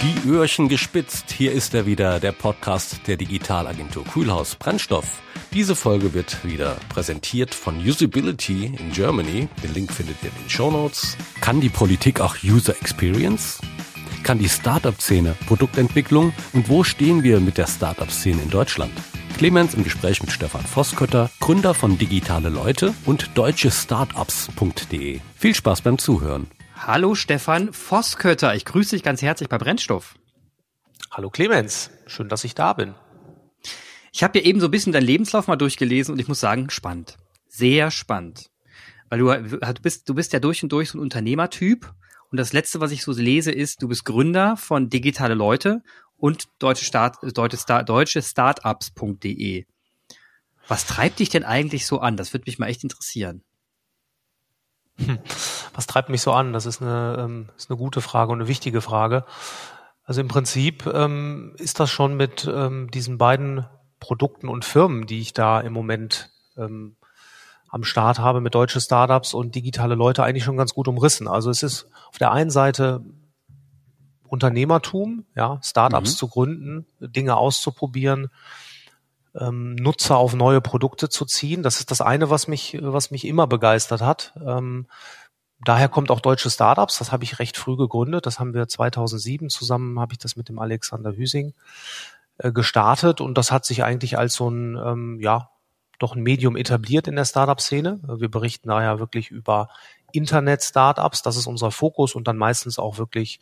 Die Öhrchen gespitzt. Hier ist er wieder, der Podcast der Digitalagentur Kühlhaus Brennstoff. Diese Folge wird wieder präsentiert von Usability in Germany. Den Link findet ihr in den Show Notes. Kann die Politik auch User Experience? Kann die Startup-Szene Produktentwicklung? Und wo stehen wir mit der Startup-Szene in Deutschland? Clemens im Gespräch mit Stefan Voskötter, Gründer von Digitale Leute und deutschestartups.de. Viel Spaß beim Zuhören. Hallo Stefan Voskötter, ich grüße dich ganz herzlich bei Brennstoff. Hallo Clemens, schön, dass ich da bin. Ich habe ja eben so ein bisschen deinen Lebenslauf mal durchgelesen und ich muss sagen, spannend. Sehr spannend. Weil du, du bist, du bist ja durch und durch so ein Unternehmertyp und das letzte, was ich so lese, ist, du bist Gründer von Digitale Leute und deutsche, Start, deutsche, Start, deutsche Startups.de. Was treibt dich denn eigentlich so an? Das würde mich mal echt interessieren. Was treibt mich so an? Das ist eine, ähm, ist eine gute Frage und eine wichtige Frage. Also im Prinzip ähm, ist das schon mit ähm, diesen beiden Produkten und Firmen, die ich da im Moment ähm, am Start habe mit deutsche Startups und digitale Leute eigentlich schon ganz gut umrissen. Also es ist auf der einen Seite Unternehmertum, ja, Startups mhm. zu gründen, Dinge auszuprobieren, ähm, Nutzer auf neue Produkte zu ziehen. Das ist das eine, was mich, was mich immer begeistert hat. Ähm, daher kommt auch deutsche Startups. Das habe ich recht früh gegründet. Das haben wir 2007 zusammen, habe ich das mit dem Alexander Hüsing äh, gestartet und das hat sich eigentlich als so ein, ähm, ja, doch ein Medium etabliert in der Startup-Szene. Wir berichten daher wirklich über Internet-Startups. Das ist unser Fokus und dann meistens auch wirklich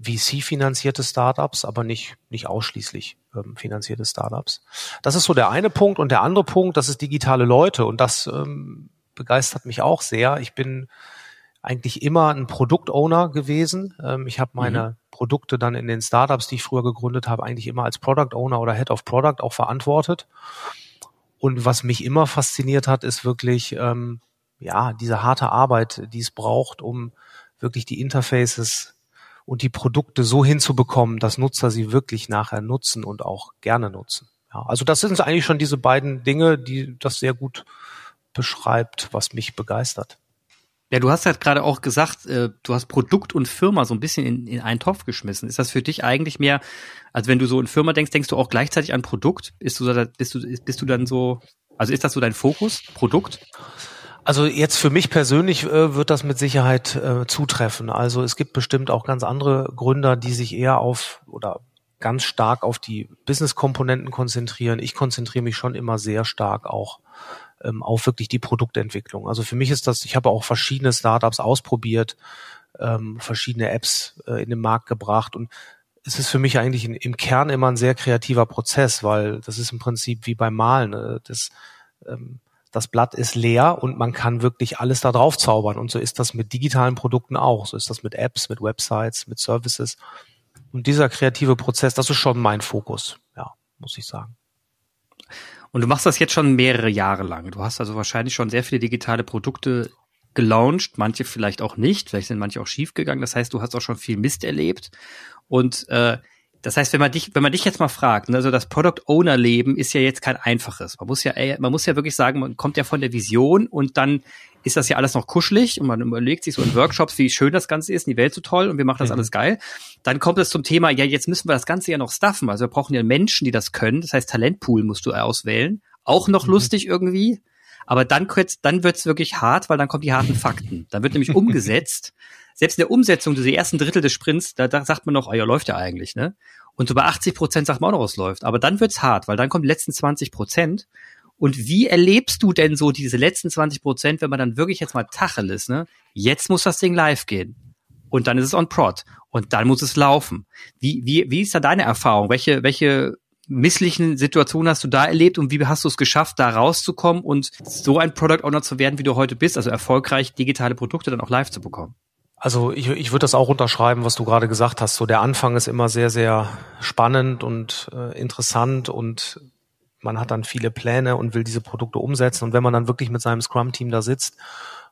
VC-finanzierte Startups, aber nicht, nicht ausschließlich ähm, finanzierte Startups. Das ist so der eine Punkt. Und der andere Punkt, das ist digitale Leute. Und das ähm, begeistert mich auch sehr. Ich bin eigentlich immer ein Product-Owner gewesen. Ähm, ich habe meine mhm. Produkte dann in den Startups, die ich früher gegründet habe, eigentlich immer als Product-Owner oder Head of Product auch verantwortet. Und was mich immer fasziniert hat, ist wirklich ähm, ja diese harte Arbeit, die es braucht, um wirklich die Interfaces und die Produkte so hinzubekommen, dass Nutzer sie wirklich nachher nutzen und auch gerne nutzen. Ja, also das sind eigentlich schon diese beiden Dinge, die das sehr gut beschreibt, was mich begeistert. Ja, du hast halt gerade auch gesagt, äh, du hast Produkt und Firma so ein bisschen in, in einen Topf geschmissen. Ist das für dich eigentlich mehr, als wenn du so in Firma denkst, denkst du auch gleichzeitig an Produkt? Bist du, bist du, bist du dann so, also ist das so dein Fokus, Produkt? Also jetzt für mich persönlich äh, wird das mit Sicherheit äh, zutreffen. Also es gibt bestimmt auch ganz andere Gründer, die sich eher auf oder ganz stark auf die Business-Komponenten konzentrieren. Ich konzentriere mich schon immer sehr stark auch ähm, auf wirklich die Produktentwicklung. Also für mich ist das, ich habe auch verschiedene Startups ausprobiert, ähm, verschiedene Apps äh, in den Markt gebracht und es ist für mich eigentlich in, im Kern immer ein sehr kreativer Prozess, weil das ist im Prinzip wie beim Malen. Ne? Das, ähm, das Blatt ist leer und man kann wirklich alles da drauf zaubern. Und so ist das mit digitalen Produkten auch. So ist das mit Apps, mit Websites, mit Services. Und dieser kreative Prozess, das ist schon mein Fokus, ja, muss ich sagen. Und du machst das jetzt schon mehrere Jahre lang. Du hast also wahrscheinlich schon sehr viele digitale Produkte gelauncht, manche vielleicht auch nicht, vielleicht sind manche auch schiefgegangen. Das heißt, du hast auch schon viel Mist erlebt. Und äh, das heißt, wenn man dich, wenn man dich jetzt mal fragt, ne, also das Product Owner Leben ist ja jetzt kein einfaches. Man muss ja, man muss ja wirklich sagen, man kommt ja von der Vision und dann ist das ja alles noch kuschelig und man überlegt sich so in Workshops, wie schön das Ganze ist, die Welt so toll und wir machen das mhm. alles geil. Dann kommt es zum Thema, ja, jetzt müssen wir das Ganze ja noch stuffen. Also wir brauchen ja Menschen, die das können. Das heißt, Talentpool musst du auswählen. Auch noch mhm. lustig irgendwie. Aber dann, dann wird's wirklich hart, weil dann kommen die harten Fakten. Dann wird nämlich umgesetzt selbst in der Umsetzung, diese ersten Drittel des Sprints, da, da sagt man noch, oh ja, läuft ja eigentlich, ne? Und so bei 80 Prozent sagt man auch noch, es läuft. Aber dann wird's hart, weil dann kommen die letzten 20 Prozent. Und wie erlebst du denn so diese letzten 20 Prozent, wenn man dann wirklich jetzt mal Tacheles, ne? Jetzt muss das Ding live gehen. Und dann ist es on prod. Und dann muss es laufen. Wie, wie, wie ist da deine Erfahrung? Welche, welche misslichen Situationen hast du da erlebt und wie hast du es geschafft, da rauszukommen und so ein Product Owner zu werden, wie du heute bist, also erfolgreich digitale Produkte dann auch live zu bekommen? Also ich, ich würde das auch unterschreiben, was du gerade gesagt hast. So der Anfang ist immer sehr, sehr spannend und äh, interessant und man hat dann viele Pläne und will diese Produkte umsetzen. Und wenn man dann wirklich mit seinem Scrum-Team da sitzt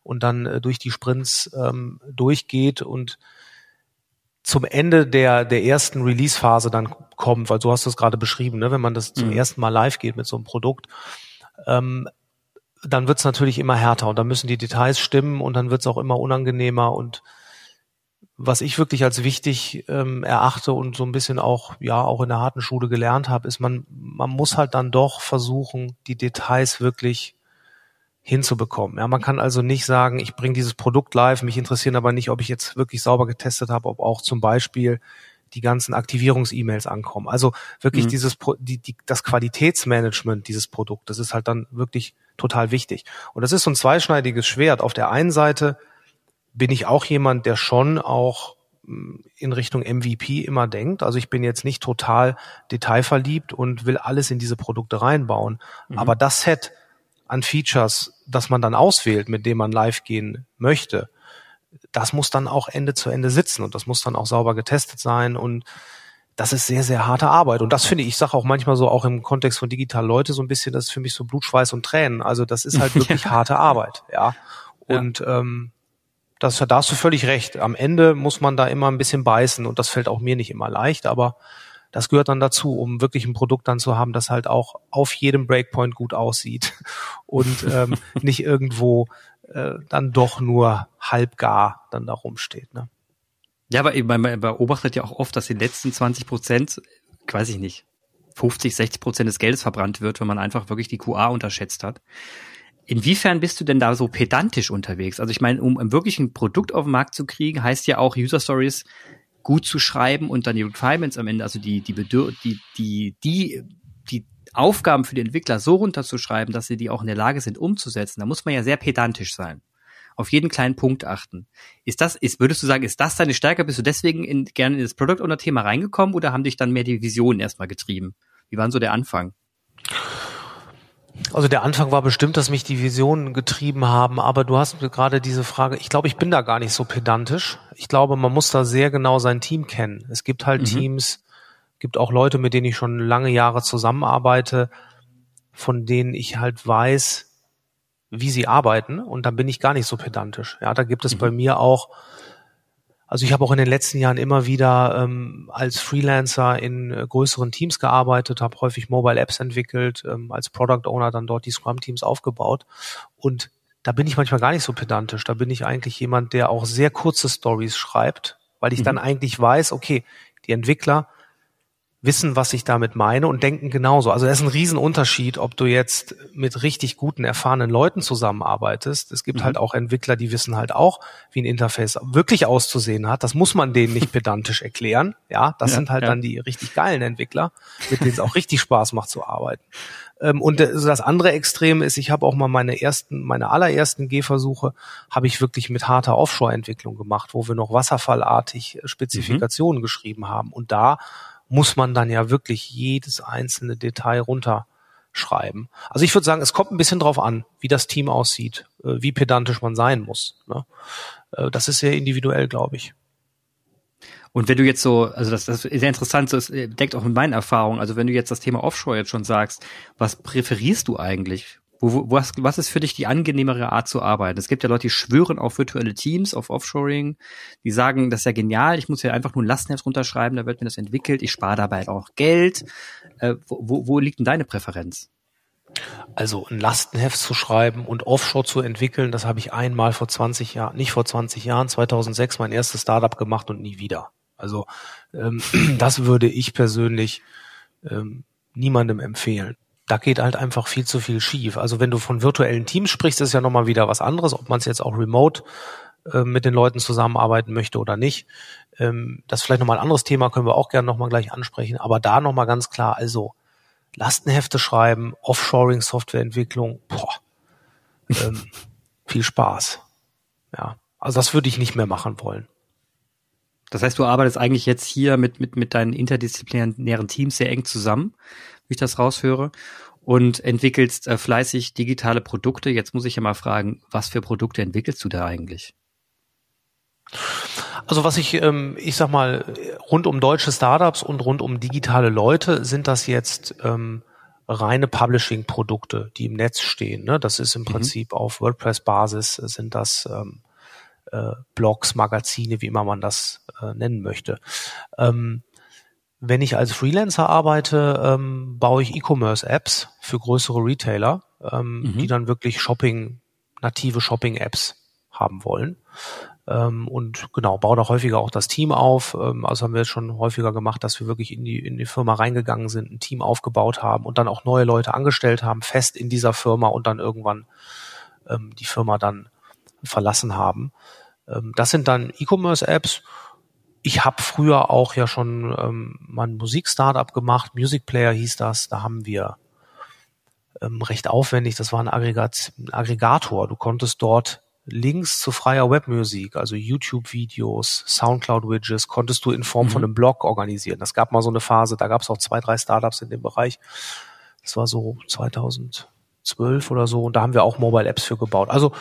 und dann äh, durch die Sprints ähm, durchgeht und zum Ende der, der ersten Release-Phase dann kommt, weil so hast du es gerade beschrieben, ne? wenn man das zum mhm. ersten Mal live geht mit so einem Produkt, ähm, dann wird es natürlich immer härter und dann müssen die Details stimmen und dann wird es auch immer unangenehmer und was ich wirklich als wichtig ähm, erachte und so ein bisschen auch ja auch in der harten Schule gelernt habe, ist man man muss halt dann doch versuchen, die Details wirklich hinzubekommen. Ja, man kann also nicht sagen, ich bringe dieses Produkt live, mich interessieren aber nicht, ob ich jetzt wirklich sauber getestet habe, ob auch zum Beispiel die ganzen Aktivierungs-E-Mails ankommen. Also wirklich mhm. dieses die, die, das Qualitätsmanagement dieses Produktes ist halt dann wirklich total wichtig. Und das ist so ein zweischneidiges Schwert. Auf der einen Seite bin ich auch jemand, der schon auch hm, in Richtung MVP immer denkt. Also ich bin jetzt nicht total detailverliebt und will alles in diese Produkte reinbauen. Mhm. Aber das Set an Features, das man dann auswählt, mit dem man live gehen möchte, das muss dann auch Ende zu Ende sitzen und das muss dann auch sauber getestet sein und das ist sehr, sehr harte Arbeit. Und das finde ich, ich sage auch manchmal so auch im Kontext von digital Leute so ein bisschen, das ist für mich so Blutschweiß und Tränen. Also das ist halt wirklich harte Arbeit, ja. Und ja. ähm, das, da hast du völlig recht. Am Ende muss man da immer ein bisschen beißen und das fällt auch mir nicht immer leicht, aber das gehört dann dazu, um wirklich ein Produkt dann zu haben, das halt auch auf jedem Breakpoint gut aussieht und ähm, nicht irgendwo äh, dann doch nur halbgar dann da rumsteht. Ne? Ja, aber eben, man beobachtet ja auch oft, dass die letzten 20 Prozent, weiß ich nicht, 50, 60 Prozent des Geldes verbrannt wird, wenn man einfach wirklich die QA unterschätzt hat. Inwiefern bist du denn da so pedantisch unterwegs? Also ich meine, um wirklich ein Produkt auf den Markt zu kriegen, heißt ja auch User Stories gut zu schreiben und dann die Requirements am Ende, also die, die, Bedür die, die, die, die Aufgaben für die Entwickler so runterzuschreiben, dass sie die auch in der Lage sind umzusetzen. Da muss man ja sehr pedantisch sein. Auf jeden kleinen Punkt achten. Ist das, ist, würdest du sagen, ist das deine Stärke? Bist du deswegen in, gerne in das Product Owner Thema reingekommen oder haben dich dann mehr die Visionen erstmal getrieben? Wie war so der Anfang? Also der Anfang war bestimmt, dass mich die Visionen getrieben haben, aber du hast gerade diese Frage, ich glaube, ich bin da gar nicht so pedantisch. Ich glaube, man muss da sehr genau sein Team kennen. Es gibt halt mhm. Teams, gibt auch Leute, mit denen ich schon lange Jahre zusammenarbeite, von denen ich halt weiß, wie sie arbeiten und dann bin ich gar nicht so pedantisch. Ja, da gibt es mhm. bei mir auch also ich habe auch in den letzten Jahren immer wieder ähm, als Freelancer in äh, größeren Teams gearbeitet, habe häufig Mobile Apps entwickelt, ähm, als Product Owner dann dort die Scrum-Teams aufgebaut. Und da bin ich manchmal gar nicht so pedantisch. Da bin ich eigentlich jemand, der auch sehr kurze Stories schreibt, weil ich mhm. dann eigentlich weiß, okay, die Entwickler wissen, was ich damit meine und denken genauso. Also das ist ein Riesenunterschied, ob du jetzt mit richtig guten, erfahrenen Leuten zusammenarbeitest. Es gibt mhm. halt auch Entwickler, die wissen halt auch, wie ein Interface wirklich auszusehen hat. Das muss man denen nicht pedantisch erklären. Ja, das ja, sind halt ja. dann die richtig geilen Entwickler, mit denen es auch richtig Spaß macht zu arbeiten. Ähm, und das andere Extrem ist, ich habe auch mal meine ersten, meine allerersten Gehversuche habe ich wirklich mit harter Offshore-Entwicklung gemacht, wo wir noch wasserfallartig Spezifikationen mhm. geschrieben haben. Und da muss man dann ja wirklich jedes einzelne Detail runterschreiben. Also ich würde sagen, es kommt ein bisschen drauf an, wie das Team aussieht, äh, wie pedantisch man sein muss. Ne? Äh, das ist sehr individuell, glaube ich. Und wenn du jetzt so, also das, das ist sehr interessant, das deckt auch mit meinen Erfahrungen. Also wenn du jetzt das Thema Offshore jetzt schon sagst, was präferierst du eigentlich? Wo, wo, was, was ist für dich die angenehmere Art zu arbeiten? Es gibt ja Leute, die schwören auf virtuelle Teams, auf Offshoring, die sagen, das ist ja genial, ich muss ja einfach nur ein Lastenheft runterschreiben, da wird mir das entwickelt, ich spare dabei auch Geld. Äh, wo, wo liegt denn deine Präferenz? Also ein Lastenheft zu schreiben und Offshore zu entwickeln, das habe ich einmal vor 20 Jahren, nicht vor 20 Jahren, 2006 mein erstes Startup gemacht und nie wieder. Also ähm, das würde ich persönlich ähm, niemandem empfehlen da geht halt einfach viel zu viel schief. Also wenn du von virtuellen Teams sprichst, ist ja nochmal wieder was anderes, ob man es jetzt auch remote äh, mit den Leuten zusammenarbeiten möchte oder nicht. Ähm, das ist vielleicht nochmal ein anderes Thema, können wir auch gerne nochmal gleich ansprechen. Aber da nochmal ganz klar, also Lastenhefte schreiben, Offshoring, Softwareentwicklung, boah, ähm, viel Spaß. Ja, also das würde ich nicht mehr machen wollen. Das heißt, du arbeitest eigentlich jetzt hier mit, mit, mit deinen interdisziplinären Teams sehr eng zusammen wie ich das raushöre, und entwickelst äh, fleißig digitale Produkte. Jetzt muss ich ja mal fragen, was für Produkte entwickelst du da eigentlich? Also was ich, ähm, ich sag mal, rund um deutsche Startups und rund um digitale Leute sind das jetzt ähm, reine Publishing-Produkte, die im Netz stehen. Ne? Das ist im mhm. Prinzip auf WordPress-Basis sind das ähm, äh, Blogs, Magazine, wie immer man das äh, nennen möchte. Ähm, wenn ich als Freelancer arbeite, ähm, baue ich E-Commerce-Apps für größere Retailer, ähm, mhm. die dann wirklich Shopping, native Shopping-Apps haben wollen. Ähm, und genau, baue da häufiger auch das Team auf. Ähm, also haben wir jetzt schon häufiger gemacht, dass wir wirklich in die, in die Firma reingegangen sind, ein Team aufgebaut haben und dann auch neue Leute angestellt haben, fest in dieser Firma und dann irgendwann ähm, die Firma dann verlassen haben. Ähm, das sind dann E-Commerce-Apps. Ich habe früher auch ja schon ähm, mal ein Musik-Startup gemacht, Music Player hieß das. Da haben wir ähm, recht aufwendig, das war ein, Aggregat, ein Aggregator. Du konntest dort Links zu freier Webmusik, also YouTube-Videos, Soundcloud-Widgets, konntest du in Form mhm. von einem Blog organisieren. Das gab mal so eine Phase, da gab es auch zwei, drei Startups in dem Bereich. Das war so 2012 oder so und da haben wir auch Mobile Apps für gebaut. Also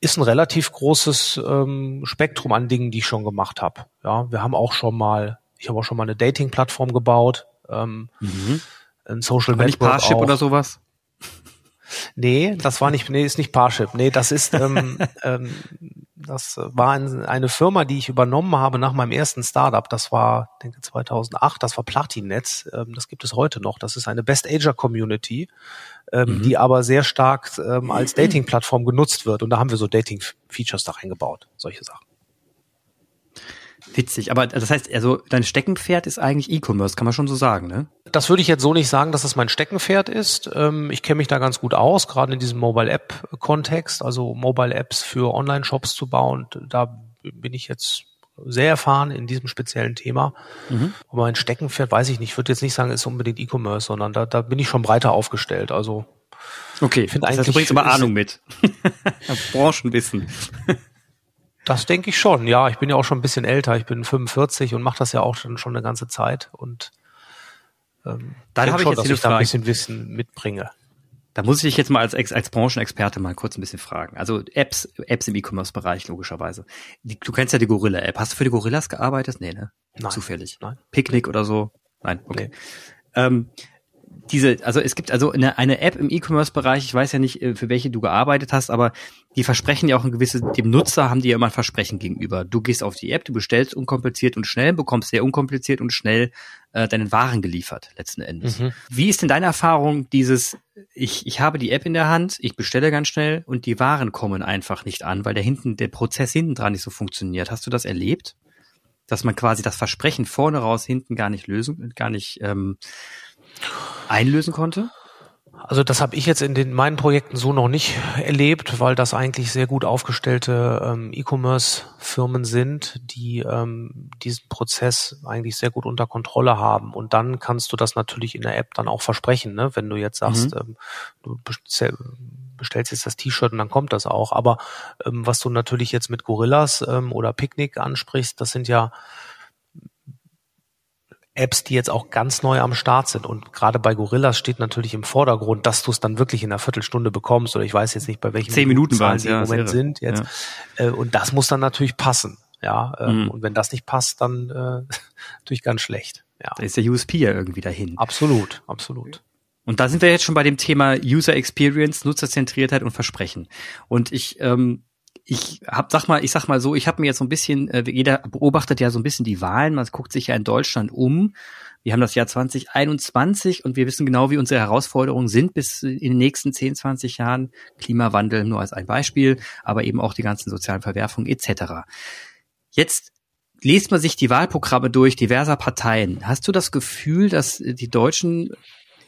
ist ein relativ großes ähm, Spektrum an Dingen, die ich schon gemacht habe. Ja, wir haben auch schon mal, ich habe auch schon mal eine Dating-Plattform gebaut, ähm, mhm. ein Social Aber Network nicht Parship auch. oder sowas? Nee, das war nicht, nee, ist nicht Parship. Nee, das ist, ähm, ähm, das war ein, eine Firma, die ich übernommen habe nach meinem ersten Startup. Das war, denke 2008. Das war Platinnetz. Ähm, das gibt es heute noch. Das ist eine Best Ager Community, ähm, mhm. die aber sehr stark ähm, als Dating-Plattform genutzt wird. Und da haben wir so Dating-Features da reingebaut. Solche Sachen. Witzig, aber das heißt, also dein Steckenpferd ist eigentlich E-Commerce, kann man schon so sagen, ne? Das würde ich jetzt so nicht sagen, dass das mein Steckenpferd ist. Ähm, ich kenne mich da ganz gut aus, gerade in diesem Mobile App Kontext, also Mobile Apps für Online Shops zu bauen. Da bin ich jetzt sehr erfahren in diesem speziellen Thema. Mhm. Aber mein Steckenpferd weiß ich nicht. Ich würde jetzt nicht sagen, ist unbedingt E-Commerce, sondern da, da bin ich schon breiter aufgestellt. Also Okay, ich finde eigentlich, du bringst aber Ahnung mit. Branchenwissen. Das denke ich schon. Ja, ich bin ja auch schon ein bisschen älter. Ich bin 45 und mache das ja auch schon, schon eine ganze Zeit. Und ähm, dann habe ich jetzt dass ich da ein bisschen Wissen mitbringe. Da muss ich dich jetzt mal als, als Branchenexperte mal kurz ein bisschen fragen. Also Apps, Apps im E-Commerce-Bereich logischerweise. Die, du kennst ja die Gorilla-App. Hast du für die Gorillas gearbeitet? Nee, ne? Nein. Zufällig. Nein. Picknick oder so? Nein, okay. Nee. Ähm, diese, also es gibt also eine, eine App im E-Commerce-Bereich, ich weiß ja nicht, äh, für welche du gearbeitet hast, aber die versprechen ja auch ein gewisses, dem Nutzer haben die ja immer ein Versprechen gegenüber. Du gehst auf die App, du bestellst unkompliziert und schnell, bekommst sehr unkompliziert und schnell äh, deinen Waren geliefert, letzten Endes. Mhm. Wie ist denn deine Erfahrung, dieses, ich, ich habe die App in der Hand, ich bestelle ganz schnell und die Waren kommen einfach nicht an, weil der hinten, der Prozess hinten dran nicht so funktioniert. Hast du das erlebt? Dass man quasi das Versprechen vorne raus hinten gar nicht lösen, gar nicht ähm, einlösen konnte? Also das habe ich jetzt in den meinen Projekten so noch nicht erlebt, weil das eigentlich sehr gut aufgestellte ähm, E-Commerce-Firmen sind, die ähm, diesen Prozess eigentlich sehr gut unter Kontrolle haben. Und dann kannst du das natürlich in der App dann auch versprechen, ne? wenn du jetzt sagst, mhm. ähm, du bestellst jetzt das T-Shirt und dann kommt das auch. Aber ähm, was du natürlich jetzt mit Gorillas ähm, oder Picknick ansprichst, das sind ja Apps, die jetzt auch ganz neu am Start sind. Und gerade bei Gorillas steht natürlich im Vordergrund, dass du es dann wirklich in einer Viertelstunde bekommst. Oder ich weiß jetzt nicht, bei welchen Zehn Minuten Zahlen die im ja, Moment sind jetzt. Ja. Äh, und das muss dann natürlich passen. Ja, ähm, mhm. und wenn das nicht passt, dann äh, natürlich ganz schlecht. Ja. Da ist der USP ja irgendwie dahin. Absolut, absolut. Und da sind wir jetzt schon bei dem Thema User Experience, Nutzerzentriertheit und Versprechen. Und ich ähm, ich hab, sag mal, ich sag mal so, ich habe mir jetzt so ein bisschen, äh, jeder beobachtet ja so ein bisschen die Wahlen, man guckt sich ja in Deutschland um. Wir haben das Jahr 2021 und wir wissen genau, wie unsere Herausforderungen sind bis in den nächsten 10, 20 Jahren. Klimawandel nur als ein Beispiel, aber eben auch die ganzen sozialen Verwerfungen etc. Jetzt liest man sich die Wahlprogramme durch diverser Parteien. Hast du das Gefühl, dass die Deutschen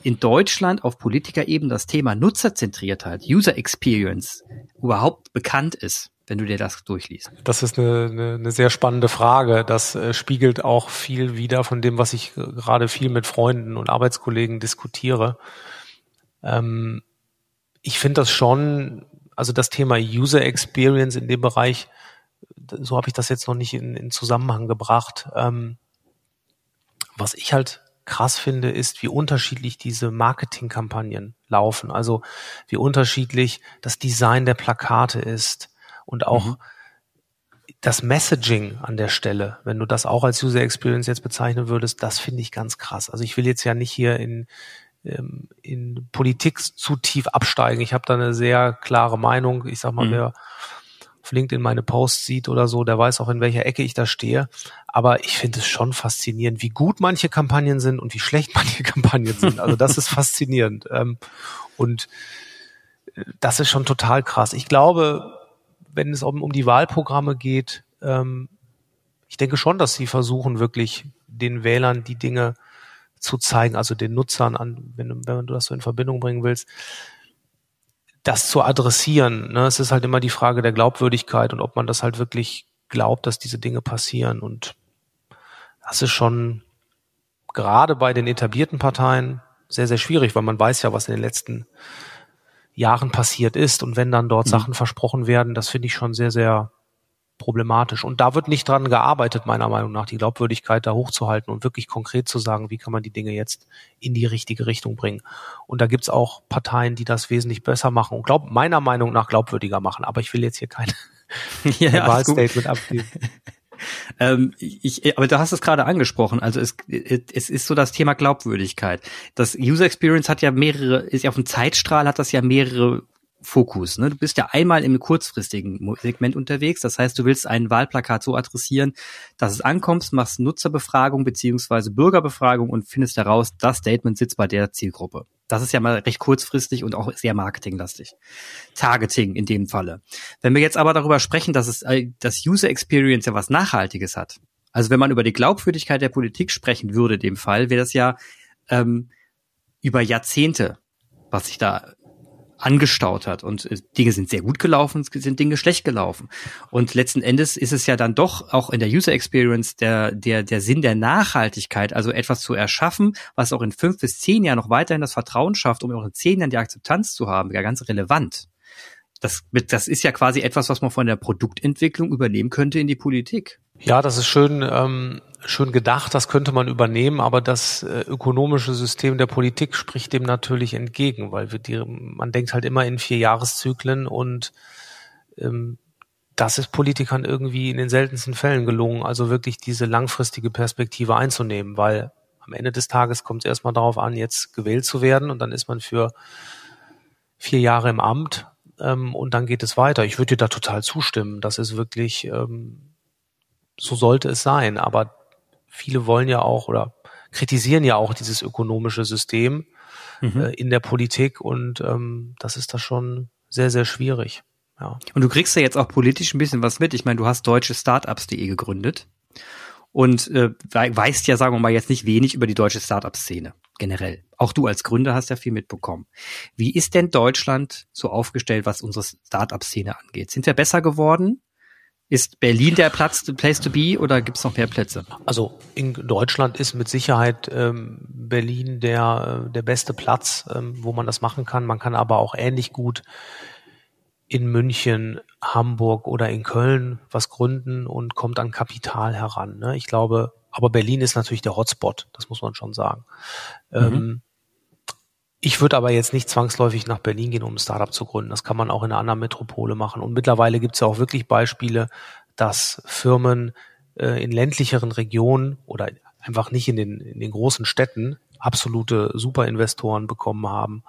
in Deutschland auf Politikerebene das Thema Nutzerzentriertheit, User Experience überhaupt bekannt ist, wenn du dir das durchliest? Das ist eine, eine, eine sehr spannende Frage. Das äh, spiegelt auch viel wider von dem, was ich gerade viel mit Freunden und Arbeitskollegen diskutiere. Ähm, ich finde das schon, also das Thema User Experience in dem Bereich, so habe ich das jetzt noch nicht in, in Zusammenhang gebracht. Ähm, was ich halt krass finde, ist, wie unterschiedlich diese Marketingkampagnen laufen. Also wie unterschiedlich das Design der Plakate ist und auch mhm. das Messaging an der Stelle. Wenn du das auch als User Experience jetzt bezeichnen würdest, das finde ich ganz krass. Also ich will jetzt ja nicht hier in ähm, in Politik zu tief absteigen. Ich habe da eine sehr klare Meinung. Ich sag mal, mhm. wer auf LinkedIn meine Posts sieht oder so, der weiß auch, in welcher Ecke ich da stehe. Aber ich finde es schon faszinierend, wie gut manche Kampagnen sind und wie schlecht manche Kampagnen sind. Also das ist faszinierend. Ähm, und äh, das ist schon total krass. Ich glaube, wenn es um, um die Wahlprogramme geht, ähm, ich denke schon, dass sie versuchen, wirklich den Wählern die Dinge zu zeigen, also den Nutzern an, wenn, wenn du das so in Verbindung bringen willst, das zu adressieren. Ne? Es ist halt immer die Frage der Glaubwürdigkeit und ob man das halt wirklich glaubt, dass diese Dinge passieren. Und das ist schon gerade bei den etablierten Parteien sehr, sehr schwierig, weil man weiß ja, was in den letzten Jahren passiert ist. Und wenn dann dort mhm. Sachen versprochen werden, das finde ich schon sehr, sehr problematisch. Und da wird nicht dran gearbeitet, meiner Meinung nach, die Glaubwürdigkeit da hochzuhalten und wirklich konkret zu sagen, wie kann man die Dinge jetzt in die richtige Richtung bringen. Und da gibt's auch Parteien, die das wesentlich besser machen und glaub, meiner Meinung nach glaubwürdiger machen. Aber ich will jetzt hier keine ja, Wahlstatement abgeben. ähm, ich, aber du hast es gerade angesprochen. Also es, es ist so das Thema Glaubwürdigkeit. Das User Experience hat ja mehrere, ist ja auf dem Zeitstrahl hat das ja mehrere Fokus. Ne? Du bist ja einmal im kurzfristigen Segment unterwegs. Das heißt, du willst ein Wahlplakat so adressieren, dass es ankommst, machst Nutzerbefragung beziehungsweise Bürgerbefragung und findest heraus, das Statement sitzt bei der Zielgruppe. Das ist ja mal recht kurzfristig und auch sehr marketinglastig. Targeting in dem Falle. Wenn wir jetzt aber darüber sprechen, dass es äh, das User Experience ja was Nachhaltiges hat. Also wenn man über die Glaubwürdigkeit der Politik sprechen würde, in dem Fall, wäre das ja ähm, über Jahrzehnte, was sich da angestaut hat. Und äh, Dinge sind sehr gut gelaufen, sind Dinge schlecht gelaufen. Und letzten Endes ist es ja dann doch auch in der User Experience der, der, der Sinn der Nachhaltigkeit, also etwas zu erschaffen, was auch in fünf bis zehn Jahren noch weiterhin das Vertrauen schafft, um auch in zehn Jahren die Akzeptanz zu haben, ja ganz relevant. Das, das ist ja quasi etwas, was man von der Produktentwicklung übernehmen könnte in die Politik. Ja, das ist schön, ähm, schön gedacht, das könnte man übernehmen, aber das äh, ökonomische System der Politik spricht dem natürlich entgegen, weil wir die, man denkt halt immer in vier Jahreszyklen und ähm, das ist Politikern irgendwie in den seltensten Fällen gelungen, also wirklich diese langfristige Perspektive einzunehmen, weil am Ende des Tages kommt es erstmal darauf an, jetzt gewählt zu werden und dann ist man für vier Jahre im Amt ähm, und dann geht es weiter. Ich würde dir da total zustimmen. Das ist wirklich ähm, so sollte es sein. Aber viele wollen ja auch oder kritisieren ja auch dieses ökonomische System mhm. äh, in der Politik und ähm, das ist da schon sehr, sehr schwierig. Ja. Und du kriegst ja jetzt auch politisch ein bisschen was mit. Ich meine, du hast deutsche Startups.de gegründet und äh, weißt ja, sagen wir mal, jetzt nicht wenig über die deutsche Startup-Szene generell. Auch du als Gründer hast ja viel mitbekommen. Wie ist denn Deutschland so aufgestellt, was unsere Startup-Szene angeht? Sind wir besser geworden? Ist Berlin der Platz, Place to be oder gibt es noch mehr Plätze? Also in Deutschland ist mit Sicherheit ähm, Berlin der, äh, der beste Platz, ähm, wo man das machen kann. Man kann aber auch ähnlich gut in München, Hamburg oder in Köln was gründen und kommt an Kapital heran. Ne? Ich glaube, aber Berlin ist natürlich der Hotspot, das muss man schon sagen. Mhm. Ähm, ich würde aber jetzt nicht zwangsläufig nach Berlin gehen, um ein Startup zu gründen. Das kann man auch in einer anderen Metropole machen. Und mittlerweile gibt es ja auch wirklich Beispiele, dass Firmen äh, in ländlicheren Regionen oder einfach nicht in den, in den großen Städten absolute Superinvestoren bekommen haben.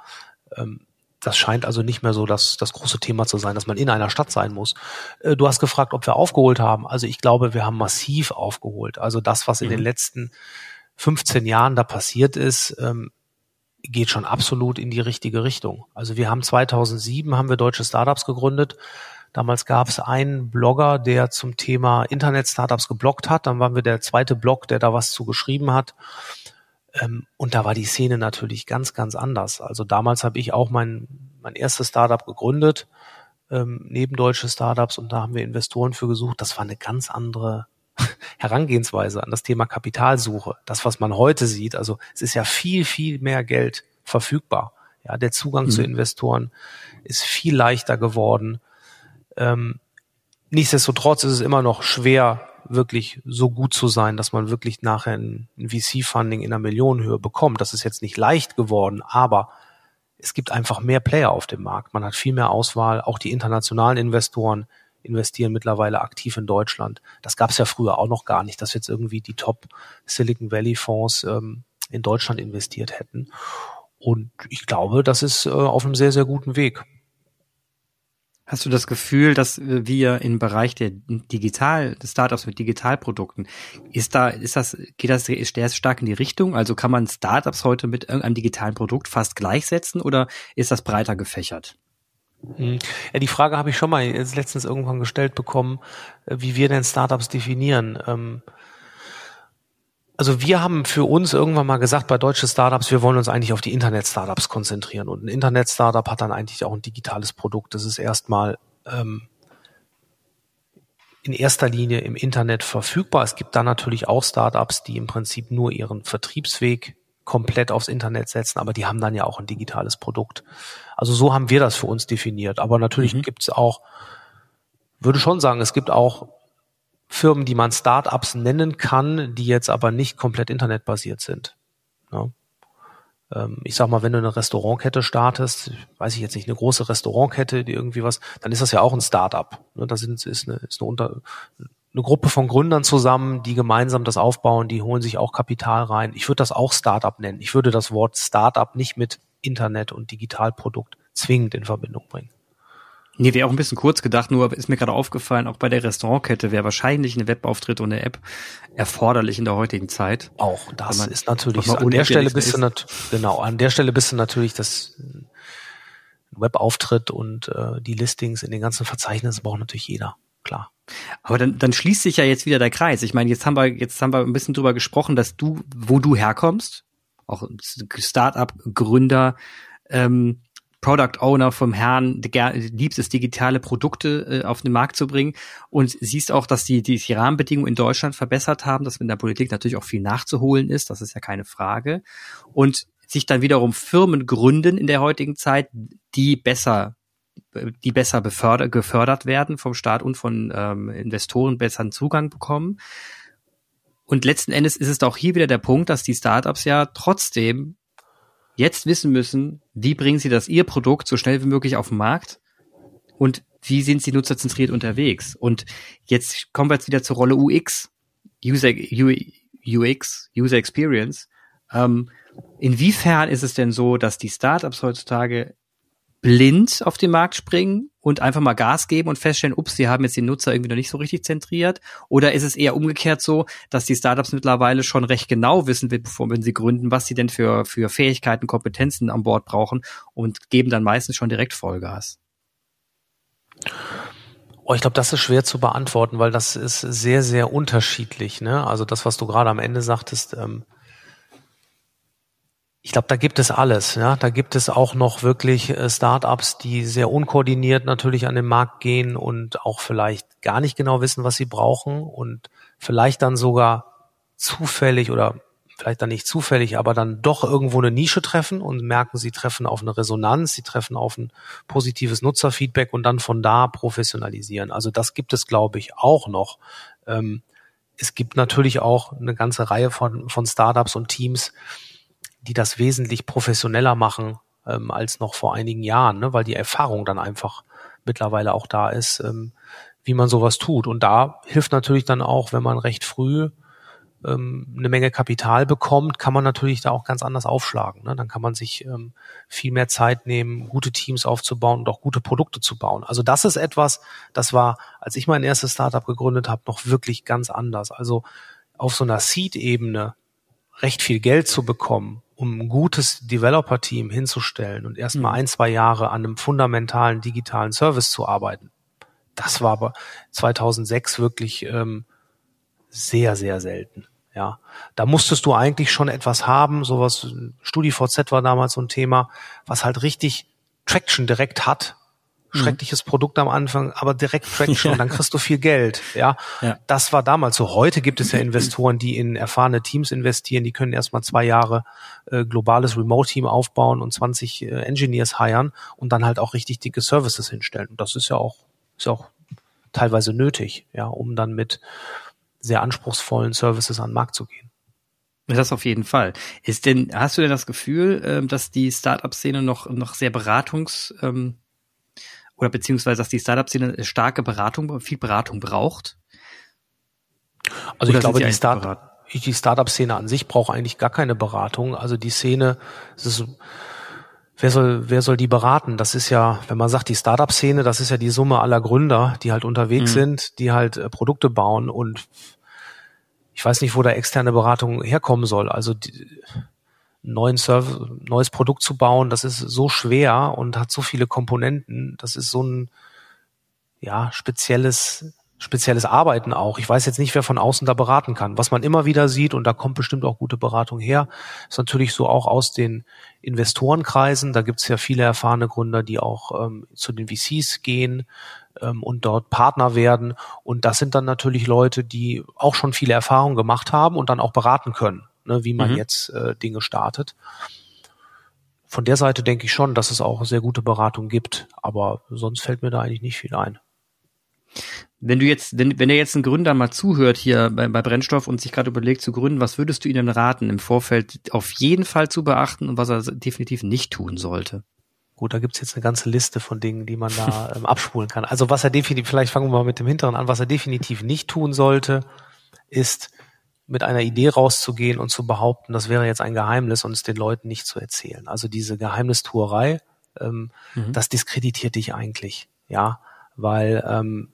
Ähm, das scheint also nicht mehr so das, das große Thema zu sein, dass man in einer Stadt sein muss. Äh, du hast gefragt, ob wir aufgeholt haben. Also ich glaube, wir haben massiv aufgeholt. Also das, was in mhm. den letzten 15 Jahren da passiert ist, ähm, geht schon absolut in die richtige Richtung. Also wir haben 2007 haben wir deutsche Startups gegründet. Damals gab es einen Blogger, der zum Thema Internet-Startups geblockt hat. Dann waren wir der zweite Blog, der da was zu geschrieben hat. Ähm, und da war die Szene natürlich ganz, ganz anders. Also damals habe ich auch mein, mein erstes Startup gegründet, ähm, neben deutsche Startups, und da haben wir Investoren für gesucht. Das war eine ganz andere Herangehensweise an das Thema Kapitalsuche, das, was man heute sieht, also es ist ja viel, viel mehr Geld verfügbar. Ja, der Zugang mhm. zu Investoren ist viel leichter geworden. Ähm, nichtsdestotrotz ist es immer noch schwer, wirklich so gut zu sein, dass man wirklich nachher ein, VC-Funding in einer Millionenhöhe bekommt. Das ist jetzt nicht leicht geworden, aber es gibt einfach mehr Player auf dem Markt. Man hat viel mehr Auswahl. Auch die internationalen Investoren investieren mittlerweile aktiv in Deutschland. Das gab es ja früher auch noch gar nicht, dass jetzt irgendwie die Top Silicon Valley Fonds ähm, in Deutschland investiert hätten. Und ich glaube, das ist äh, auf einem sehr, sehr guten Weg. Hast du das Gefühl, dass wir im Bereich der Digital, des Startups mit Digitalprodukten, ist da, ist das, geht das sehr stark in die Richtung? Also kann man Startups heute mit irgendeinem digitalen Produkt fast gleichsetzen oder ist das breiter gefächert? Hm. Ja, die Frage habe ich schon mal letztens irgendwann gestellt bekommen, wie wir denn Startups definieren. Also wir haben für uns irgendwann mal gesagt, bei deutschen Startups, wir wollen uns eigentlich auf die Internet-Startups konzentrieren. Und ein Internet-Startup hat dann eigentlich auch ein digitales Produkt. Das ist erstmal ähm, in erster Linie im Internet verfügbar. Es gibt dann natürlich auch Startups, die im Prinzip nur ihren Vertriebsweg komplett aufs Internet setzen, aber die haben dann ja auch ein digitales Produkt. Also so haben wir das für uns definiert. Aber natürlich mhm. gibt es auch, würde schon sagen, es gibt auch Firmen, die man Startups nennen kann, die jetzt aber nicht komplett internetbasiert sind. Ja. Ähm, ich sag mal, wenn du eine Restaurantkette startest, weiß ich jetzt nicht, eine große Restaurantkette, die irgendwie was, dann ist das ja auch ein Startup. Ne? Da sind, ist eine, ist eine, unter, eine Gruppe von Gründern zusammen, die gemeinsam das aufbauen, die holen sich auch Kapital rein. Ich würde das auch Startup nennen. Ich würde das Wort Startup nicht mit Internet und Digitalprodukt zwingend in Verbindung bringen. Nee, wäre auch ein bisschen kurz gedacht, nur ist mir gerade aufgefallen, auch bei der Restaurantkette wäre wahrscheinlich eine Webauftritt und eine App erforderlich in der heutigen Zeit. Auch das man, ist natürlich so. An der Stelle bist du nat genau, an der Stelle bist du natürlich das Webauftritt und äh, die Listings in den ganzen Verzeichnissen braucht natürlich jeder, klar. Aber dann, dann schließt sich ja jetzt wieder der Kreis. Ich meine, jetzt haben wir, jetzt haben wir ein bisschen drüber gesprochen, dass du, wo du herkommst, auch Start-up-Gründer, ähm, Product Owner vom Herrn liebst es, digitale Produkte äh, auf den Markt zu bringen und siehst auch, dass die, die, die Rahmenbedingungen in Deutschland verbessert haben, dass in der Politik natürlich auch viel nachzuholen ist, das ist ja keine Frage. Und sich dann wiederum Firmen gründen in der heutigen Zeit, die besser die besser befördert, gefördert werden vom Staat und von ähm, Investoren besseren Zugang bekommen. Und letzten Endes ist es auch hier wieder der Punkt, dass die Startups ja trotzdem jetzt wissen müssen, wie bringen sie das ihr Produkt so schnell wie möglich auf den Markt und wie sind sie nutzerzentriert unterwegs. Und jetzt kommen wir jetzt wieder zur Rolle UX, User, UX, User Experience. Ähm, inwiefern ist es denn so, dass die Startups heutzutage blind auf den Markt springen und einfach mal Gas geben und feststellen, ups, wir haben jetzt den Nutzer irgendwie noch nicht so richtig zentriert? Oder ist es eher umgekehrt so, dass die Startups mittlerweile schon recht genau wissen, bevor wenn sie gründen, was sie denn für, für Fähigkeiten, Kompetenzen an Bord brauchen und geben dann meistens schon direkt Vollgas? Oh, ich glaube, das ist schwer zu beantworten, weil das ist sehr, sehr unterschiedlich. Ne? Also das, was du gerade am Ende sagtest, ähm, ich glaube, da gibt es alles. Ja, da gibt es auch noch wirklich äh, Startups, die sehr unkoordiniert natürlich an den Markt gehen und auch vielleicht gar nicht genau wissen, was sie brauchen und vielleicht dann sogar zufällig oder vielleicht dann nicht zufällig, aber dann doch irgendwo eine Nische treffen und merken, sie treffen auf eine Resonanz, sie treffen auf ein positives Nutzerfeedback und dann von da professionalisieren. Also das gibt es, glaube ich, auch noch. Ähm, es gibt natürlich auch eine ganze Reihe von, von Startups und Teams, die das wesentlich professioneller machen ähm, als noch vor einigen Jahren, ne? weil die Erfahrung dann einfach mittlerweile auch da ist, ähm, wie man sowas tut. Und da hilft natürlich dann auch, wenn man recht früh ähm, eine Menge Kapital bekommt, kann man natürlich da auch ganz anders aufschlagen. Ne? Dann kann man sich ähm, viel mehr Zeit nehmen, gute Teams aufzubauen und auch gute Produkte zu bauen. Also das ist etwas, das war, als ich mein erstes Startup gegründet habe, noch wirklich ganz anders. Also auf so einer Seed-Ebene recht viel Geld zu bekommen um ein gutes Developer-Team hinzustellen und erstmal mhm. ein, zwei Jahre an einem fundamentalen digitalen Service zu arbeiten. Das war aber 2006 wirklich ähm, sehr, sehr selten. Ja, da musstest du eigentlich schon etwas haben, sowas, StudiVZ war damals so ein Thema, was halt richtig Traction direkt hat. Schreckliches Produkt am Anfang, aber direkt Traction, ja. dann kriegst du viel Geld. Ja? ja, das war damals so. Heute gibt es ja Investoren, die in erfahrene Teams investieren, die können erstmal zwei Jahre äh, globales Remote-Team aufbauen und 20 äh, Engineers hiren und dann halt auch richtig dicke Services hinstellen. Und das ist ja auch, ist ja auch teilweise nötig, ja, um dann mit sehr anspruchsvollen Services an den Markt zu gehen. Das auf jeden Fall. Ist denn, hast du denn das Gefühl, ähm, dass die Startup-Szene noch, noch sehr beratungs, ähm, oder beziehungsweise dass die Startup-Szene starke Beratung, viel Beratung braucht? Also oder ich glaube, die, Start die Startup-Szene an sich braucht eigentlich gar keine Beratung. Also die Szene, ist, wer soll, wer soll die beraten? Das ist ja, wenn man sagt, die Startup-Szene, das ist ja die Summe aller Gründer, die halt unterwegs mhm. sind, die halt äh, Produkte bauen und ich weiß nicht, wo da externe Beratung herkommen soll. Also die, neuen Service, neues Produkt zu bauen, das ist so schwer und hat so viele Komponenten. Das ist so ein ja spezielles spezielles Arbeiten auch. Ich weiß jetzt nicht, wer von außen da beraten kann. Was man immer wieder sieht, und da kommt bestimmt auch gute Beratung her, ist natürlich so auch aus den Investorenkreisen. Da gibt es ja viele erfahrene Gründer, die auch ähm, zu den VCs gehen ähm, und dort Partner werden. Und das sind dann natürlich Leute, die auch schon viele Erfahrungen gemacht haben und dann auch beraten können ne, wie man mhm. jetzt äh, Dinge startet. Von der Seite denke ich schon, dass es auch sehr gute Beratung gibt, aber sonst fällt mir da eigentlich nicht viel ein. Wenn du jetzt, wenn, wenn der jetzt ein Gründer mal zuhört hier bei, bei Brennstoff und sich gerade überlegt zu gründen, was würdest du ihm raten, im Vorfeld auf jeden Fall zu beachten und was er definitiv nicht tun sollte? Gut, da gibt's jetzt eine ganze Liste von Dingen, die man da ähm, abspulen kann. Also was er definitiv, vielleicht fangen wir mal mit dem Hinteren an, was er definitiv nicht tun sollte, ist mit einer Idee rauszugehen und zu behaupten, das wäre jetzt ein Geheimnis und es den Leuten nicht zu erzählen. Also diese Geheimnistuerei, ähm, mhm. das diskreditiert dich eigentlich, ja, weil ähm,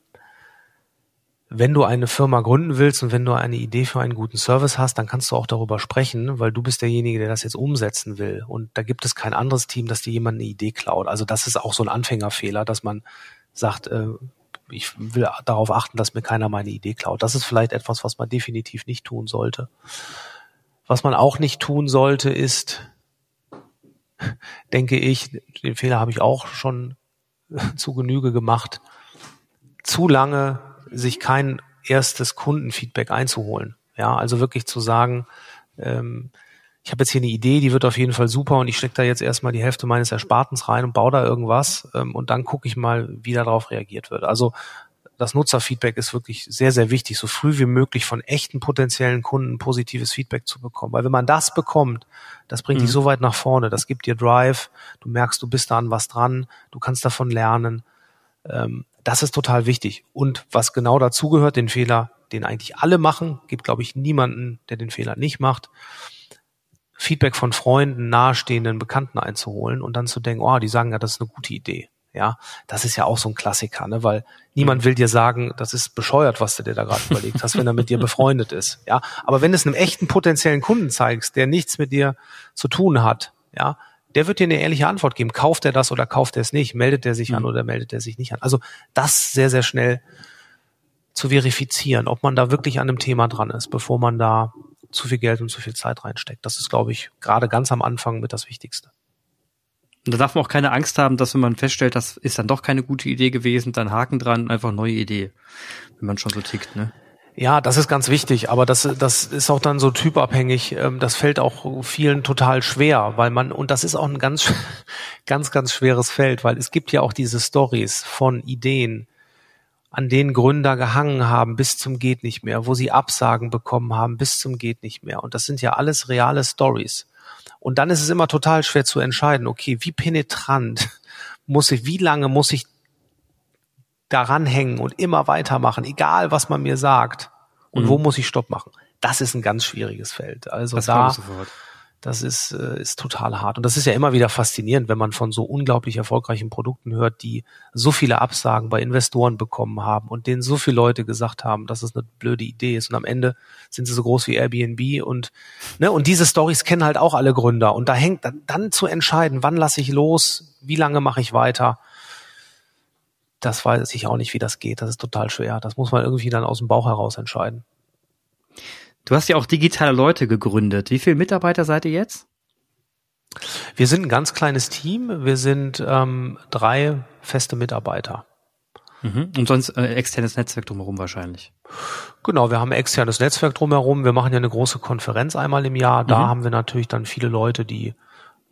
wenn du eine Firma gründen willst und wenn du eine Idee für einen guten Service hast, dann kannst du auch darüber sprechen, weil du bist derjenige, der das jetzt umsetzen will. Und da gibt es kein anderes Team, das dir jemand eine Idee klaut. Also das ist auch so ein Anfängerfehler, dass man sagt, äh, ich will darauf achten, dass mir keiner meine Idee klaut. Das ist vielleicht etwas, was man definitiv nicht tun sollte. Was man auch nicht tun sollte, ist, denke ich, den Fehler habe ich auch schon zu Genüge gemacht, zu lange sich kein erstes Kundenfeedback einzuholen. Ja, also wirklich zu sagen, ähm, ich habe jetzt hier eine Idee, die wird auf jeden Fall super und ich stecke da jetzt erstmal die Hälfte meines Erspartens rein und baue da irgendwas ähm, und dann gucke ich mal, wie darauf reagiert wird. Also das Nutzerfeedback ist wirklich sehr, sehr wichtig, so früh wie möglich von echten potenziellen Kunden positives Feedback zu bekommen. Weil wenn man das bekommt, das bringt mhm. dich so weit nach vorne, das gibt dir Drive, du merkst, du bist da an was dran, du kannst davon lernen. Ähm, das ist total wichtig. Und was genau dazugehört, den Fehler, den eigentlich alle machen, gibt, glaube ich, niemanden, der den Fehler nicht macht, Feedback von Freunden, nahestehenden Bekannten einzuholen und dann zu denken, oh, die sagen ja, das ist eine gute Idee. Ja, das ist ja auch so ein Klassiker, ne? weil niemand will dir sagen, das ist bescheuert, was du dir da gerade überlegt hast, wenn er mit dir befreundet ist. Ja, aber wenn du es einem echten potenziellen Kunden zeigst, der nichts mit dir zu tun hat, ja, der wird dir eine ehrliche Antwort geben. Kauft er das oder kauft er es nicht? Meldet er sich mhm. an oder meldet er sich nicht an? Also das sehr, sehr schnell zu verifizieren, ob man da wirklich an einem Thema dran ist, bevor man da zu viel Geld und zu viel Zeit reinsteckt. Das ist, glaube ich, gerade ganz am Anfang mit das Wichtigste. Und da darf man auch keine Angst haben, dass wenn man feststellt, das ist dann doch keine gute Idee gewesen, dann Haken dran, einfach neue Idee, wenn man schon so tickt, ne? Ja, das ist ganz wichtig, aber das, das ist auch dann so typabhängig. Ähm, das fällt auch vielen total schwer, weil man, und das ist auch ein ganz, ganz, ganz schweres Feld, weil es gibt ja auch diese Stories von Ideen, an denen Gründer gehangen haben bis zum geht nicht mehr, wo sie Absagen bekommen haben bis zum geht nicht mehr. Und das sind ja alles reale Stories. Und dann ist es immer total schwer zu entscheiden, okay, wie penetrant muss ich, wie lange muss ich daran hängen und immer weitermachen, egal was man mir sagt. Und mhm. wo muss ich Stopp machen? Das ist ein ganz schwieriges Feld. Also das da, das ist, äh, ist total hart. Und das ist ja immer wieder faszinierend, wenn man von so unglaublich erfolgreichen Produkten hört, die so viele Absagen bei Investoren bekommen haben und denen so viele Leute gesagt haben, dass es eine blöde Idee ist. Und am Ende sind sie so groß wie Airbnb und, ne, und diese Stories kennen halt auch alle Gründer. Und da hängt dann, dann zu entscheiden, wann lasse ich los, wie lange mache ich weiter, das weiß ich auch nicht, wie das geht. Das ist total schwer. Das muss man irgendwie dann aus dem Bauch heraus entscheiden. Du hast ja auch digitale Leute gegründet. Wie viele Mitarbeiter seid ihr jetzt? Wir sind ein ganz kleines Team. Wir sind ähm, drei feste Mitarbeiter. Mhm. Und sonst äh, externes Netzwerk drumherum wahrscheinlich. Genau, wir haben ein externes Netzwerk drumherum. Wir machen ja eine große Konferenz einmal im Jahr. Da mhm. haben wir natürlich dann viele Leute, die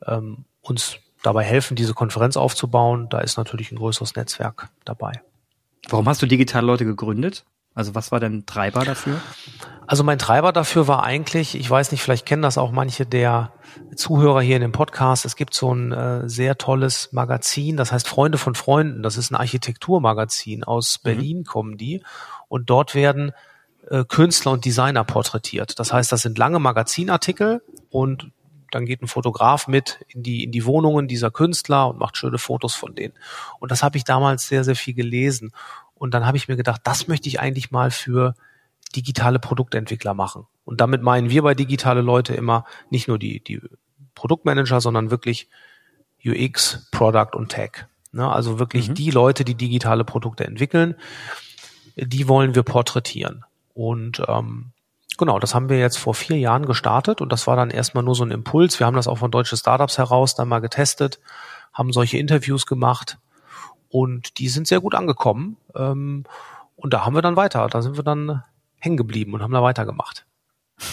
ähm, uns dabei helfen, diese Konferenz aufzubauen. Da ist natürlich ein größeres Netzwerk dabei. Warum hast du digitale Leute gegründet? Also was war dein Treiber dafür? Also mein Treiber dafür war eigentlich, ich weiß nicht, vielleicht kennen das auch manche der Zuhörer hier in dem Podcast. Es gibt so ein äh, sehr tolles Magazin, das heißt Freunde von Freunden. Das ist ein Architekturmagazin aus mhm. Berlin, mhm. kommen die. Und dort werden äh, Künstler und Designer porträtiert. Das heißt, das sind lange Magazinartikel und dann geht ein Fotograf mit in die, in die Wohnungen dieser Künstler und macht schöne Fotos von denen. Und das habe ich damals sehr, sehr viel gelesen. Und dann habe ich mir gedacht, das möchte ich eigentlich mal für digitale Produktentwickler machen. Und damit meinen wir bei digitale Leute immer nicht nur die, die Produktmanager, sondern wirklich UX, Product und Tech. Ne? Also wirklich mhm. die Leute, die digitale Produkte entwickeln, die wollen wir porträtieren. Und ähm, genau, das haben wir jetzt vor vier Jahren gestartet und das war dann erstmal nur so ein Impuls. Wir haben das auch von deutsche Startups heraus dann mal getestet, haben solche Interviews gemacht und die sind sehr gut angekommen. Ähm, und da haben wir dann weiter, da sind wir dann hängen geblieben und haben da weitergemacht.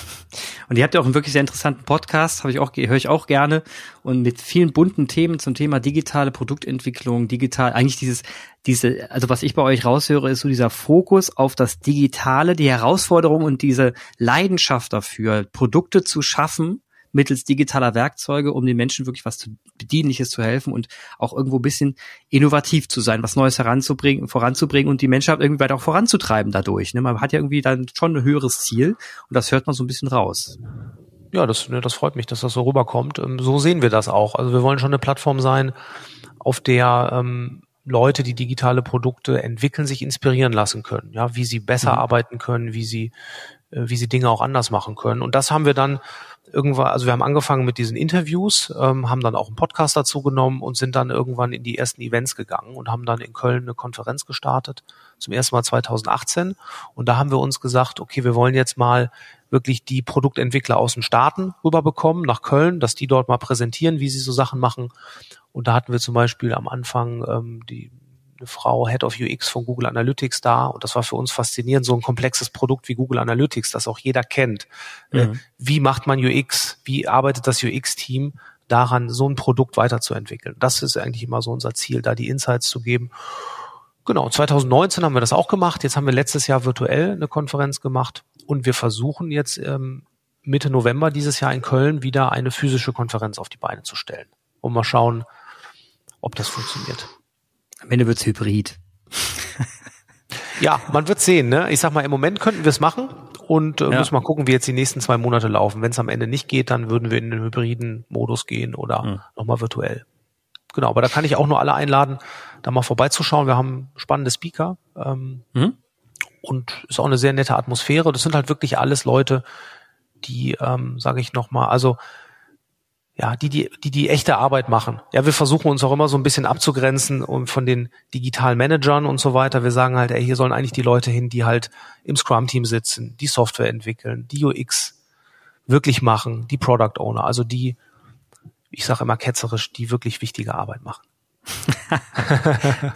Und ihr habt ja auch einen wirklich sehr interessanten Podcast, habe ich auch höre ich auch gerne und mit vielen bunten Themen zum Thema digitale Produktentwicklung, digital eigentlich dieses diese also was ich bei euch raushöre ist so dieser Fokus auf das digitale, die Herausforderung und diese Leidenschaft dafür Produkte zu schaffen mittels digitaler Werkzeuge, um den Menschen wirklich was zu, Bedienliches zu helfen und auch irgendwo ein bisschen innovativ zu sein, was Neues heranzubringen, voranzubringen und die Menschheit irgendwie weiter auch voranzutreiben dadurch. Ne? Man hat ja irgendwie dann schon ein höheres Ziel und das hört man so ein bisschen raus. Ja, das, ne, das freut mich, dass das so rüberkommt. Ähm, so sehen wir das auch. Also wir wollen schon eine Plattform sein, auf der ähm, Leute, die digitale Produkte entwickeln, sich inspirieren lassen können. Ja, wie sie besser mhm. arbeiten können, wie sie, äh, wie sie Dinge auch anders machen können. Und das haben wir dann irgendwann, also wir haben angefangen mit diesen Interviews, ähm, haben dann auch einen Podcast dazu genommen und sind dann irgendwann in die ersten Events gegangen und haben dann in Köln eine Konferenz gestartet, zum ersten Mal 2018. Und da haben wir uns gesagt, okay, wir wollen jetzt mal wirklich die Produktentwickler aus den Staaten rüberbekommen nach Köln, dass die dort mal präsentieren, wie sie so Sachen machen. Und da hatten wir zum Beispiel am Anfang ähm, die eine Frau Head of UX von Google Analytics da und das war für uns faszinierend, so ein komplexes Produkt wie Google Analytics, das auch jeder kennt. Äh, mhm. Wie macht man UX? Wie arbeitet das UX-Team daran, so ein Produkt weiterzuentwickeln? Das ist eigentlich immer so unser Ziel, da die Insights zu geben. Genau, 2019 haben wir das auch gemacht. Jetzt haben wir letztes Jahr virtuell eine Konferenz gemacht und wir versuchen jetzt ähm, Mitte November dieses Jahr in Köln wieder eine physische Konferenz auf die Beine zu stellen. Und mal schauen, ob das funktioniert. Am Ende wird's hybrid. ja, man wird sehen. Ne? Ich sag mal, im Moment könnten wir es machen und äh, ja. müssen mal gucken, wie jetzt die nächsten zwei Monate laufen. Wenn es am Ende nicht geht, dann würden wir in den hybriden Modus gehen oder mhm. nochmal virtuell. Genau, aber da kann ich auch nur alle einladen, da mal vorbeizuschauen. Wir haben spannende Speaker ähm, mhm. und ist auch eine sehr nette Atmosphäre. Das sind halt wirklich alles Leute, die, ähm, sage ich nochmal, also ja, die, die, die die echte Arbeit machen. Ja, wir versuchen uns auch immer so ein bisschen abzugrenzen und von den digitalen Managern und so weiter. Wir sagen halt, ey, hier sollen eigentlich die Leute hin, die halt im Scrum-Team sitzen, die Software entwickeln, die UX wirklich machen, die Product Owner, also die, ich sage immer ketzerisch, die wirklich wichtige Arbeit machen.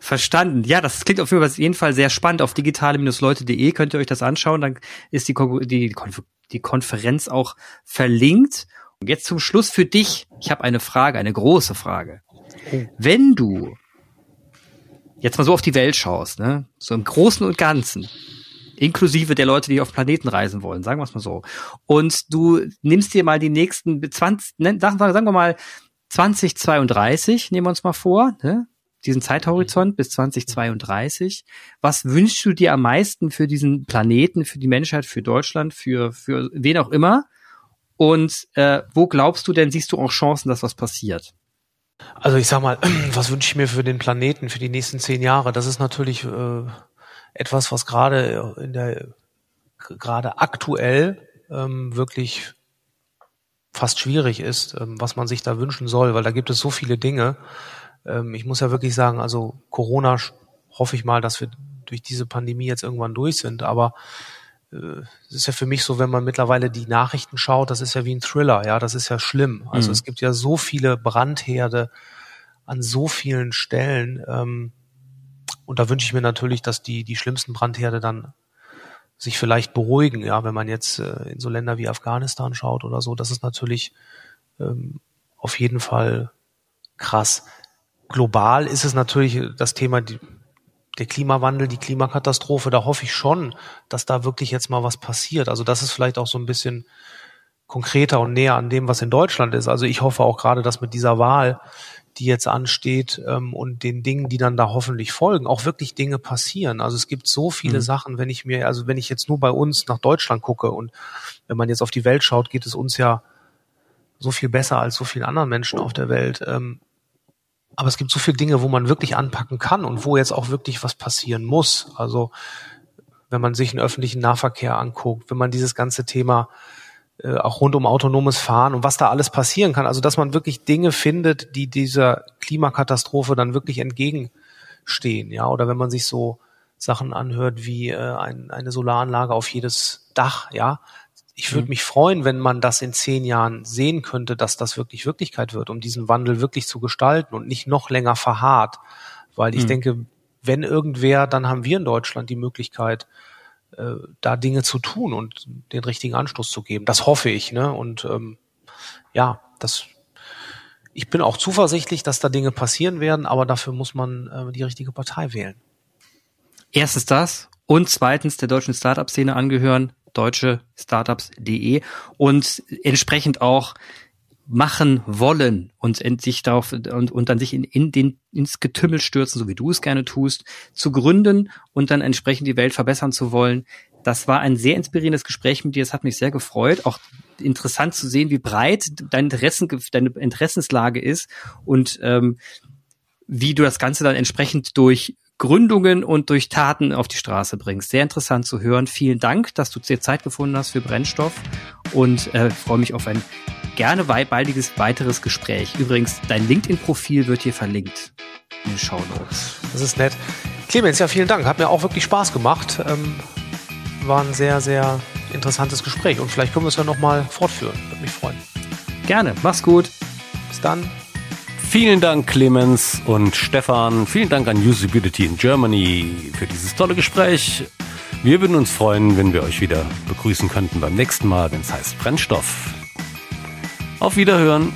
Verstanden. Ja, das klingt auf jeden Fall sehr spannend. Auf digitale-leute.de könnt ihr euch das anschauen. Dann ist die, die, die Konferenz auch verlinkt. Und jetzt zum Schluss für dich. Ich habe eine Frage, eine große Frage. Wenn du jetzt mal so auf die Welt schaust, ne, so im Großen und Ganzen, inklusive der Leute, die auf Planeten reisen wollen, sagen wir es mal so, und du nimmst dir mal die nächsten 20, ne, sagen wir mal 2032, nehmen wir uns mal vor, ne, diesen Zeithorizont bis 2032. Was wünschst du dir am meisten für diesen Planeten, für die Menschheit, für Deutschland, für, für wen auch immer? Und äh, wo glaubst du denn, siehst du auch Chancen, dass was passiert? Also ich sag mal, was wünsche ich mir für den Planeten für die nächsten zehn Jahre? Das ist natürlich äh, etwas, was gerade in der gerade aktuell ähm, wirklich fast schwierig ist, ähm, was man sich da wünschen soll, weil da gibt es so viele Dinge. Ähm, ich muss ja wirklich sagen, also Corona hoffe ich mal, dass wir durch diese Pandemie jetzt irgendwann durch sind, aber äh, es ist ja für mich so, wenn man mittlerweile die Nachrichten schaut, das ist ja wie ein Thriller, ja, das ist ja schlimm. Also mhm. es gibt ja so viele Brandherde an so vielen Stellen. Ähm, und da wünsche ich mir natürlich, dass die, die schlimmsten Brandherde dann sich vielleicht beruhigen, ja, wenn man jetzt äh, in so Länder wie Afghanistan schaut oder so, das ist natürlich ähm, auf jeden Fall krass. Global ist es natürlich das Thema, die, der Klimawandel, die Klimakatastrophe, da hoffe ich schon, dass da wirklich jetzt mal was passiert. Also das ist vielleicht auch so ein bisschen konkreter und näher an dem, was in Deutschland ist. Also ich hoffe auch gerade, dass mit dieser Wahl, die jetzt ansteht ähm, und den Dingen, die dann da hoffentlich folgen, auch wirklich Dinge passieren. Also es gibt so viele mhm. Sachen, wenn ich mir, also wenn ich jetzt nur bei uns nach Deutschland gucke und wenn man jetzt auf die Welt schaut, geht es uns ja so viel besser als so vielen anderen Menschen auf der Welt. Ähm, aber es gibt so viele Dinge, wo man wirklich anpacken kann und wo jetzt auch wirklich was passieren muss. Also wenn man sich einen öffentlichen Nahverkehr anguckt, wenn man dieses ganze Thema äh, auch rund um autonomes Fahren und was da alles passieren kann. Also dass man wirklich Dinge findet, die dieser Klimakatastrophe dann wirklich entgegenstehen. Ja, oder wenn man sich so Sachen anhört wie äh, ein, eine Solaranlage auf jedes Dach, ja. Ich würde mhm. mich freuen, wenn man das in zehn Jahren sehen könnte, dass das wirklich Wirklichkeit wird, um diesen Wandel wirklich zu gestalten und nicht noch länger verharrt. Weil ich mhm. denke, wenn irgendwer, dann haben wir in Deutschland die Möglichkeit, äh, da Dinge zu tun und den richtigen Anstoß zu geben. Das hoffe ich. Ne? Und ähm, ja, das. Ich bin auch zuversichtlich, dass da Dinge passieren werden, aber dafür muss man äh, die richtige Partei wählen. Erstens das und zweitens der deutschen Startup-Szene angehören, deutsche Startups.de und entsprechend auch machen wollen und sich darauf und, und dann sich in, in den ins Getümmel stürzen, so wie du es gerne tust, zu gründen und dann entsprechend die Welt verbessern zu wollen. Das war ein sehr inspirierendes Gespräch mit dir. Es hat mich sehr gefreut. Auch interessant zu sehen, wie breit dein Interessen, deine Interessenslage ist und ähm, wie du das Ganze dann entsprechend durch Gründungen und durch Taten auf die Straße bringst. Sehr interessant zu hören. Vielen Dank, dass du dir Zeit gefunden hast für Brennstoff und äh, freue mich auf ein gerne baldiges weiteres Gespräch. Übrigens, dein LinkedIn-Profil wird hier verlinkt in den Show Notes. Das ist nett. Clemens, ja, vielen Dank. Hat mir auch wirklich Spaß gemacht. Ähm, war ein sehr, sehr interessantes Gespräch und vielleicht können wir es ja nochmal fortführen. Würde mich freuen. Gerne. Mach's gut. Bis dann. Vielen Dank, Clemens und Stefan. Vielen Dank an Usability in Germany für dieses tolle Gespräch. Wir würden uns freuen, wenn wir euch wieder begrüßen könnten beim nächsten Mal, wenn es heißt Brennstoff. Auf Wiederhören.